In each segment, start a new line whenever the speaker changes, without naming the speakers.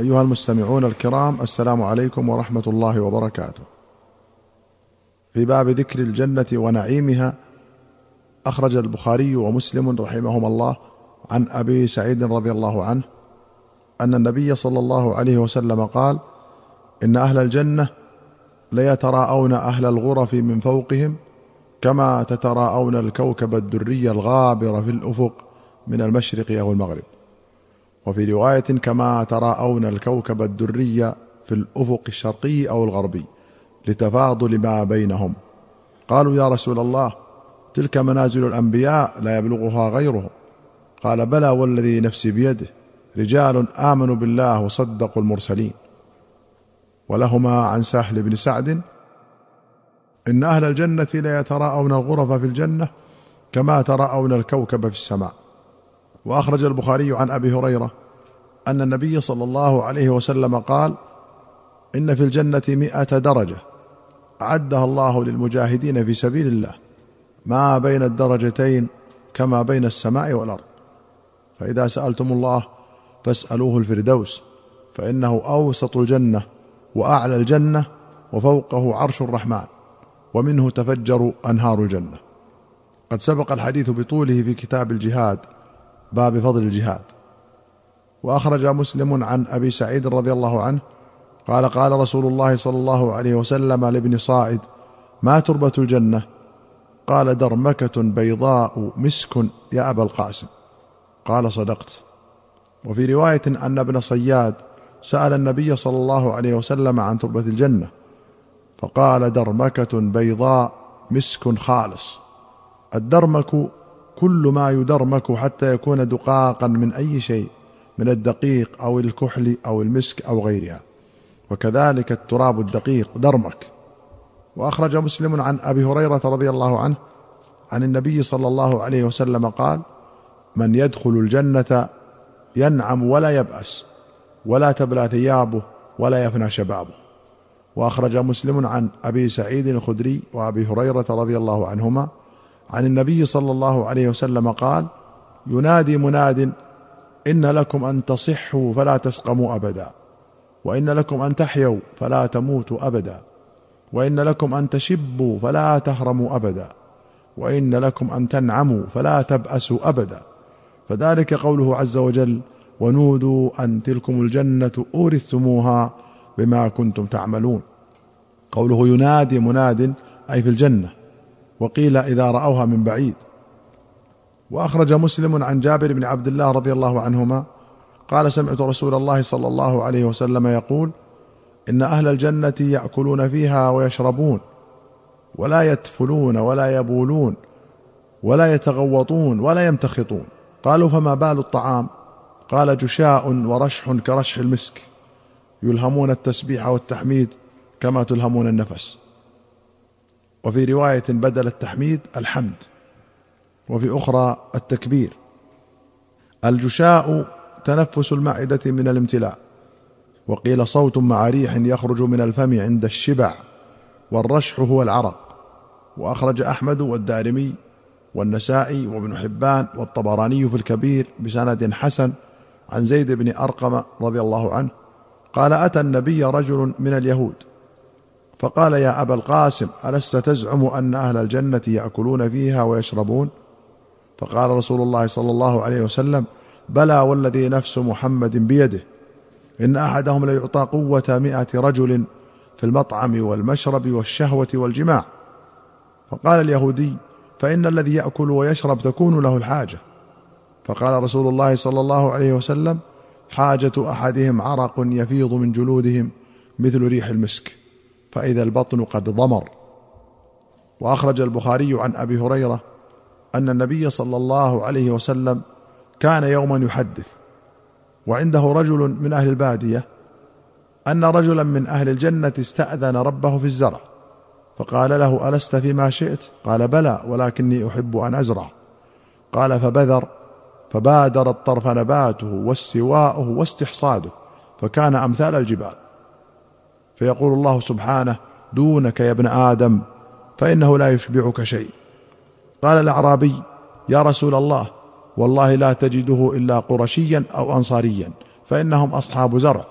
أيها المستمعون الكرام السلام عليكم ورحمة الله وبركاته. في باب ذكر الجنة ونعيمها أخرج البخاري ومسلم رحمهما الله عن أبي سعيد رضي الله عنه أن النبي صلى الله عليه وسلم قال إن أهل الجنة ليتراءون أهل الغرف من فوقهم كما تتراءون الكوكب الدري الغابر في الأفق من المشرق أو المغرب. وفي رواية كما تراءون الكوكب الدري في الأفق الشرقي أو الغربي لتفاضل ما بينهم. قالوا يا رسول الله تلك منازل الأنبياء لا يبلغها غيرهم قال بلى والذي نفسي بيده رجال آمنوا بالله وصدقوا المرسلين. ولهما عن سهل بن سعد إن أهل الجنة ليتراءون الغرف في الجنة كما تراءون الكوكب في السماء. وأخرج البخاري عن أبي هريرة أن النبي صلى الله عليه وسلم قال إن في الجنة مائه درجة أعدها الله للمجاهدين في سبيل الله ما بين الدرجتين كما بين السماء والأرض. فإذا سألتم الله فاسألوه الفردوس فإنه أوسط الجنة وأعلى الجنة وفوقه عرش الرحمن ومنه تفجر أنهار الجنة. قد سبق الحديث بطوله في كتاب الجهاد باب فضل الجهاد. وأخرج مسلم عن أبي سعيد رضي الله عنه قال قال رسول الله صلى الله عليه وسلم لابن صائد ما تربة الجنة؟ قال درمكة بيضاء مسك يا أبا القاسم. قال صدقت. وفي رواية أن ابن صياد سأل النبي صلى الله عليه وسلم عن تربة الجنة فقال درمكة بيضاء مسك خالص. الدرمك كل ما يدرمك حتى يكون دقاقا من أي شيء من الدقيق أو الكحل أو المسك أو غيرها. وكذلك التراب الدقيق درمك. وأخرج مسلم عن أبي هريرة رضي الله عنه عن النبي صلى الله عليه وسلم قال من يدخل الجنة ينعم ولا يبأس ولا تبلى ثيابه ولا يفنى شبابه. وأخرج مسلم عن أبي سعيد الخدري وأبي هريرة رضي الله عنهما عن النبي صلى الله عليه وسلم قال ينادي مناد إن لكم أن تصحوا فلا تسقموا أبدا وإن لكم أن تحيوا فلا تموتوا أبدا وإن لكم أن تشبوا فلا تهرموا أبدا وإن لكم أن تنعموا فلا تبأسوا أبدا. فذلك قوله عز وجل ونودوا أن تلكم الجنة أورثتموها بما كنتم تعملون. قوله ينادي مناد أي في الجنة. وقيل إذا رأوها من بعيد. وأخرج مسلم عن جابر بن عبد الله رضي الله عنهما قال سمعت رسول الله صلى الله عليه وسلم يقول إن أهل الجنة يأكلون فيها ويشربون ولا يتفلون ولا يبولون ولا يتغوطون ولا يمتخطون. قالوا فما بال الطعام؟ قال جشاء ورشح كرشح المسك يلهمون التسبيح والتحميد كما تلهمون النفس. وفي رواية بدل التحميد الحمد وفي أخرى التكبير. الجشاء تنفس المعدة من الامتلاء وقيل صوت مع ريح يخرج من الفم عند الشبع والرشح هو العرق. وأخرج أحمد والدارمي والنسائي وابن حبان والطبراني في الكبير بسند حسن عن زيد بن أرقم رضي الله عنه قال أتى النبي رجل من اليهود فقال يا أبا القاسم ألست تزعم أن أهل الجنة يأكلون فيها ويشربون؟ فقال رسول الله صلى الله عليه وسلم بلى والذي نفس محمد بيده. إن أحدهم ليعطى قوة مائه رجل في المطعم والمشرب والشهوة والجماع. فقال اليهودي فإن الذي يأكل ويشرب تكون له الحاجة. فقال رسول الله صلى الله عليه وسلم حاجة أحدهم عرق يفيض من جلودهم مثل ريح المسك. فإذا البطن قد ضمر. وأخرج البخاري عن أبي هريرة أن النبي صلى الله عليه وسلم كان يوما يحدث. وعنده رجل من أهل البادية أن رجلا من أهل الجنة استأذن ربه في الزرع. فقال له ألست فيما شئت؟ قال بلى ولكني أحب أن أزرع. قال فبذر. فبادر الطرف نباته واستواءه واستحصاده فكان أمثال الجبال. فيقول الله سبحانه دونك يا ابن آدم فإنه لا يشبعك شيء. قال الأعرابي يا رسول الله والله لا تجده إلا قرشيا أو انصاريا فإنهم أصحاب زرع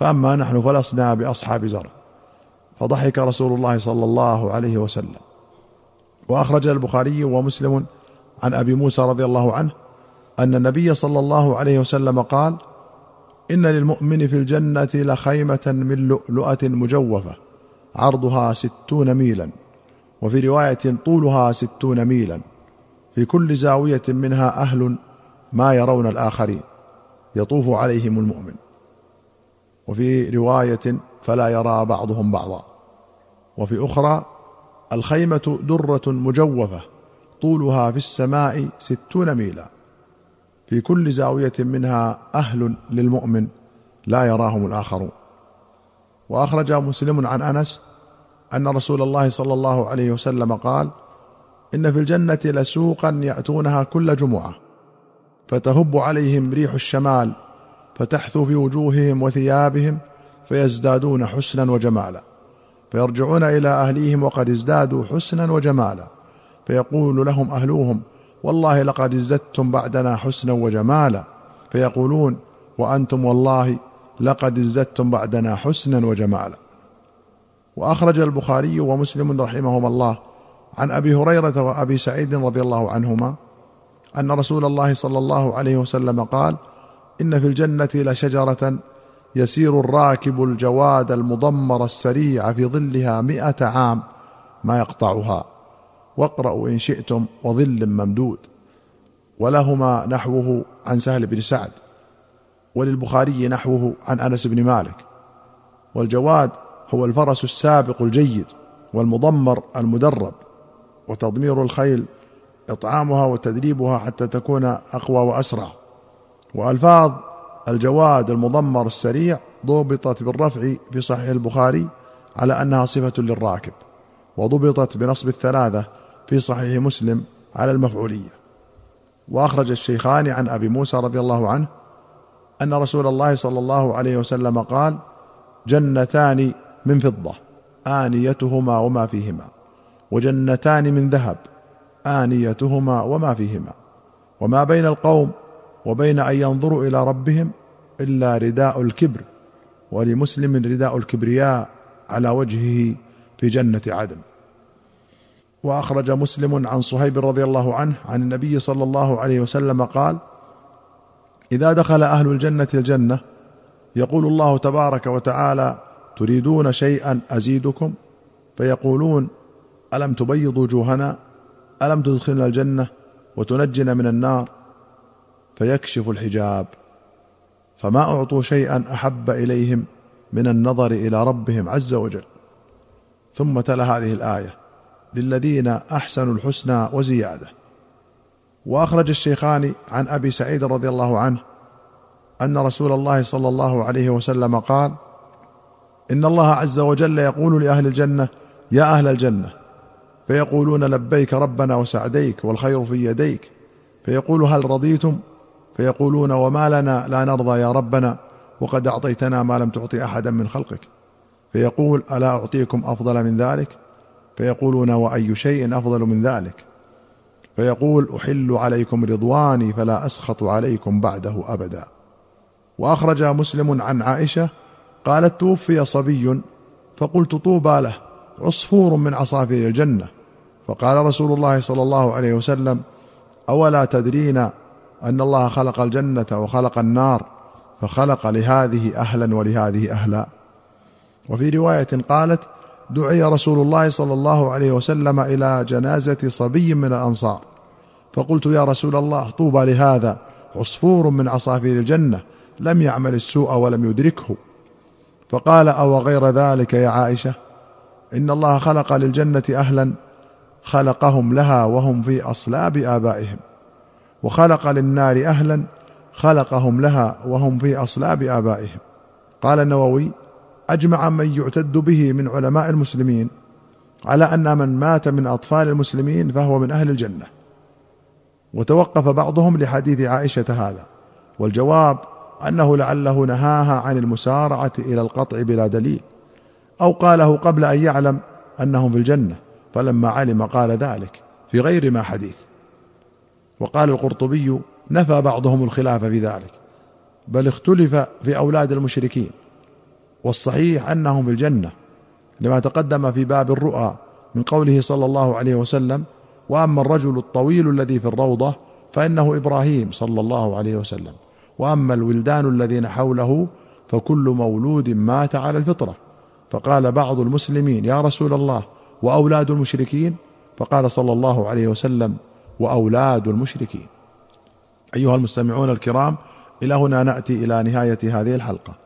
فأما نحن فلسنا بأصحاب زرع. فضحك رسول الله صلى الله عليه وسلم. وأخرج البخاري ومسلم عن أبي موسى رضي الله عنه أن النبي صلى الله عليه وسلم قال إن للمؤمن في الجنة لخيمة من لؤلؤة مجوفة عرضها ستون ميلا وفي رواية طولها ستون ميلا في كل زاوية منها أهل ما يرون الآخرين يطوف عليهم المؤمن. وفي رواية فلا يرى بعضهم بعضا وفي أخرى الخيمة درة مجوفة طولها في السماء ستون ميلا. في كل زاوية منها أهل للمؤمن لا يراهم الآخرون. وأخرج مسلم عن أنس أن رسول الله صلى الله عليه وسلم قال إن في الجنة لسوقا يأتونها كل جمعة فتهب عليهم ريح الشمال فتحثو في وجوههم وثيابهم فيزدادون حسنا وجمالا فيرجعون إلى أهليهم وقد ازدادوا حسنا وجمالا فيقول لهم أهلوهم والله لقد ازددتم بعدنا حسنا وجمالا فيقولون وأنتم والله لقد ازددتم بعدنا حسنا وجمالا. وأخرج البخاري ومسلم رحمهما الله عن أبي هريرة وأبي سعيد رضي الله عنهما أن رسول الله صلى الله عليه وسلم قال إن في الجنة لشجرة يسير الراكب الجواد المضمر السريع في ظلها مئة عام ما يقطعها. واقرأوا إن شئتم وظل ممدود. ولهما نحوه عن سهل بن سعد وللبخاري نحوه عن أنس بن مالك. والجواد هو الفرس السابق الجيد والمضمر المدرب وتضمير الخيل إطعامها وتدريبها حتى تكون أقوى وأسرع. وألفاظ الجواد المضمر السريع ضبطت بالرفع في صحيح البخاري على أنها صفة للراكب وضبطت بنصب الثلاثة في صحيح مسلم على المفعولية. وأخرج الشيخان عن أبي موسى رضي الله عنه أن رسول الله صلى الله عليه وسلم قال جنتان من فضة آنيتهما وما فيهما وجنتان من ذهب آنيتهما وما فيهما وما بين القوم وبين أن ينظروا إلى ربهم إلا رداء الكبر ولمسلم رداء الكبرياء على وجهه في جنة عدن. وأخرج مسلم عن صهيب رضي الله عنه عن النبي صلى الله عليه وسلم قال إذا دخل أهل الجنة الجنة يقول الله تبارك وتعالى تريدون شيئا أزيدكم؟ فيقولون ألم تبيض وجوهنا؟ ألم تدخلنا الجنة وتنجنا من النار؟ فيكشف الحجاب فما أعطوا شيئا أحب إليهم من النظر إلى ربهم عز وجل. ثم تلا هذه الآية للذين أحسنوا الحسنى وزيادة. وأخرج الشيخان عن أبي سعيد رضي الله عنه أن رسول الله صلى الله عليه وسلم قال إن الله عز وجل يقول لأهل الجنة يا أهل الجنة. فيقولون لبيك ربنا وسعديك والخير في يديك. فيقول هل رضيتم؟ فيقولون وما لنا لا نرضى يا ربنا وقد أعطيتنا ما لم تعطي أحدا من خلقك. فيقول ألا أعطيكم أفضل من ذلك؟ فيقولون وأي شيء أفضل من ذلك. فيقول أحل عليكم رضواني فلا أسخط عليكم بعده أبدا. وأخرج مسلم عن عائشة قالت توفي صبي فقلت طوبى له عصفور من عصافير الجنة. فقال رسول الله صلى الله عليه وسلم أولا تدرين أن الله خلق الجنة وخلق النار فخلق لهذه أهلا ولهذه أهلا. وفي رواية قالت دعي رسول الله صلى الله عليه وسلم إلى جنازة صبي من الأنصار. فقلت يا رسول الله طوبى لهذا. عصفور من عصافير الجنة. لم يعمل السوء ولم يدركه. فقال أو غير ذلك يا عائشة؟ إن الله خلق للجنة أهلا. خلقهم لها وهم في أصلاب آبائهم. وخلق للنار أهلا. خلقهم لها وهم في أصلاب آبائهم. قال النووي أجمع من يعتد به من علماء المسلمين على أن من مات من أطفال المسلمين فهو من أهل الجنة. وتوقف بعضهم لحديث عائشة هذا والجواب أنه لعله نهاها عن المسارعة إلى القطع بلا دليل أو قاله قبل أن يعلم أنهم في الجنة فلما علم قال ذلك في غير ما حديث. وقال القرطبي نفى بعضهم الخلاف في ذلك بل اختلف في أولاد المشركين. والصحيح أنهم في الجنة لما تقدم في باب الرؤى من قوله صلى الله عليه وسلم وأما الرجل الطويل الذي في الروضة فإنه إبراهيم صلى الله عليه وسلم وأما الولدان الذين حوله فكل مولود مات على الفطرة. فقال بعض المسلمين يا رسول الله وأولاد المشركين؟ فقال صلى الله عليه وسلم وأولاد المشركين. أيها المستمعون الكرام إلى هنا نأتي إلى نهاية هذه الحلقة.